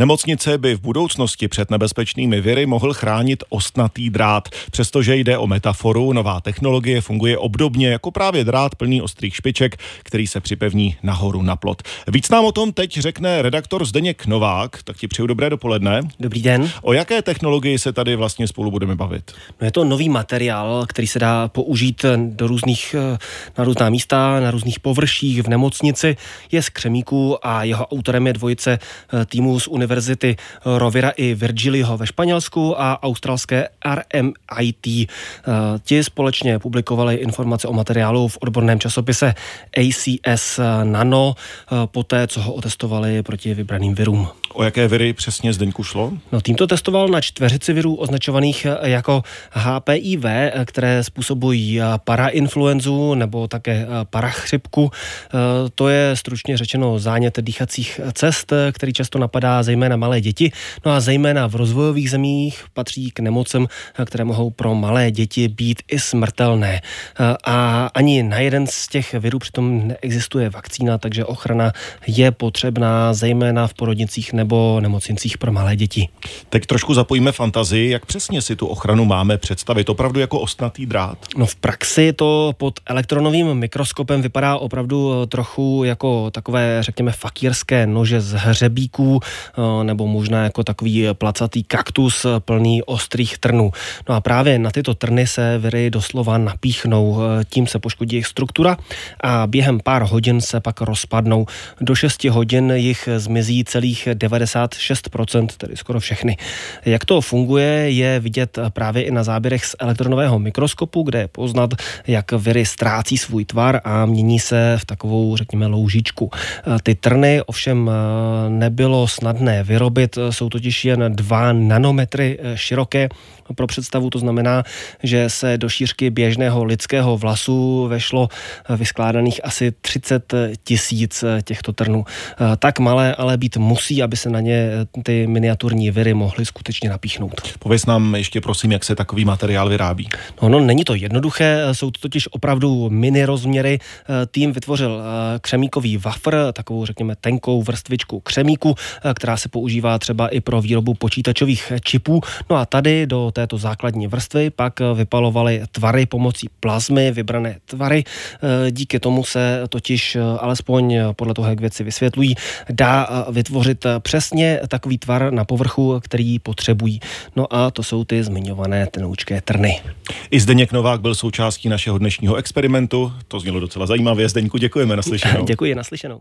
Nemocnice by v budoucnosti před nebezpečnými viry mohl chránit ostnatý drát. Přestože jde o metaforu, nová technologie funguje obdobně jako právě drát plný ostrých špiček, který se připevní nahoru na plot. Víc nám o tom teď řekne redaktor Zdeněk Novák, tak ti přeju dobré dopoledne. Dobrý den. O jaké technologii se tady vlastně spolu budeme bavit? No je to nový materiál, který se dá použít do různých, na různá místa, na různých površích v nemocnici. Je z křemíku a jeho autorem je dvojice týmu z univerzity Rovira i Virgilio ve Španělsku a australské RMIT. Ti společně publikovali informace o materiálu v odborném časopise ACS Nano, poté co ho otestovali proti vybraným virům. O jaké viry přesně Zdeňku šlo? No, tým to testoval na čtveřici virů označovaných jako HPIV, které způsobují parainfluenzu nebo také parachřipku. To je stručně řečeno zánět dýchacích cest, který často napadá zejména malé děti. No a zejména v rozvojových zemích patří k nemocem, které mohou pro malé děti být i smrtelné. A ani na jeden z těch virů přitom neexistuje vakcína, takže ochrana je potřebná zejména v porodnicích nebo nemocnicích pro malé děti. Teď trošku zapojíme fantazii, jak přesně si tu ochranu máme představit, opravdu jako ostnatý drát? No v praxi to pod elektronovým mikroskopem vypadá opravdu trochu jako takové, řekněme, fakírské nože z hřebíků, eh, nebo možná jako takový placatý kaktus plný ostrých trnů. No a právě na tyto trny se viry doslova napíchnou, eh, tím se poškodí jejich struktura a během pár hodin se pak rozpadnou. Do 6 hodin jich zmizí celých 96%, tedy skoro všechny. Jak to funguje, je vidět právě i na záběrech z elektronového mikroskopu, kde je poznat, jak viry ztrácí svůj tvar a mění se v takovou, řekněme, loužičku. Ty trny ovšem nebylo snadné vyrobit, jsou totiž jen 2 nanometry široké. Pro představu to znamená, že se do šířky běžného lidského vlasu vešlo vyskládaných asi 30 tisíc těchto trnů. Tak malé ale být musí, aby se na ně ty miniaturní viry mohly skutečně napíchnout. Pověz nám ještě prosím, jak se takový materiál vyrábí. No, no není to jednoduché, jsou to totiž opravdu mini rozměry. Tým vytvořil křemíkový wafer, takovou řekněme tenkou vrstvičku křemíku, která se používá třeba i pro výrobu počítačových čipů. No a tady do této základní vrstvy pak vypalovaly tvary pomocí plazmy, vybrané tvary. Díky tomu se totiž, alespoň podle toho, jak věci vysvětlují, dá vytvořit přesně takový tvar na povrchu, který potřebují. No a to jsou ty zmiňované tenoučké trny. I Zdeněk Novák byl součástí našeho dnešního experimentu. To znělo docela zajímavě. Zdeňku, děkujeme naslyšenou. Děkuji, naslyšenou.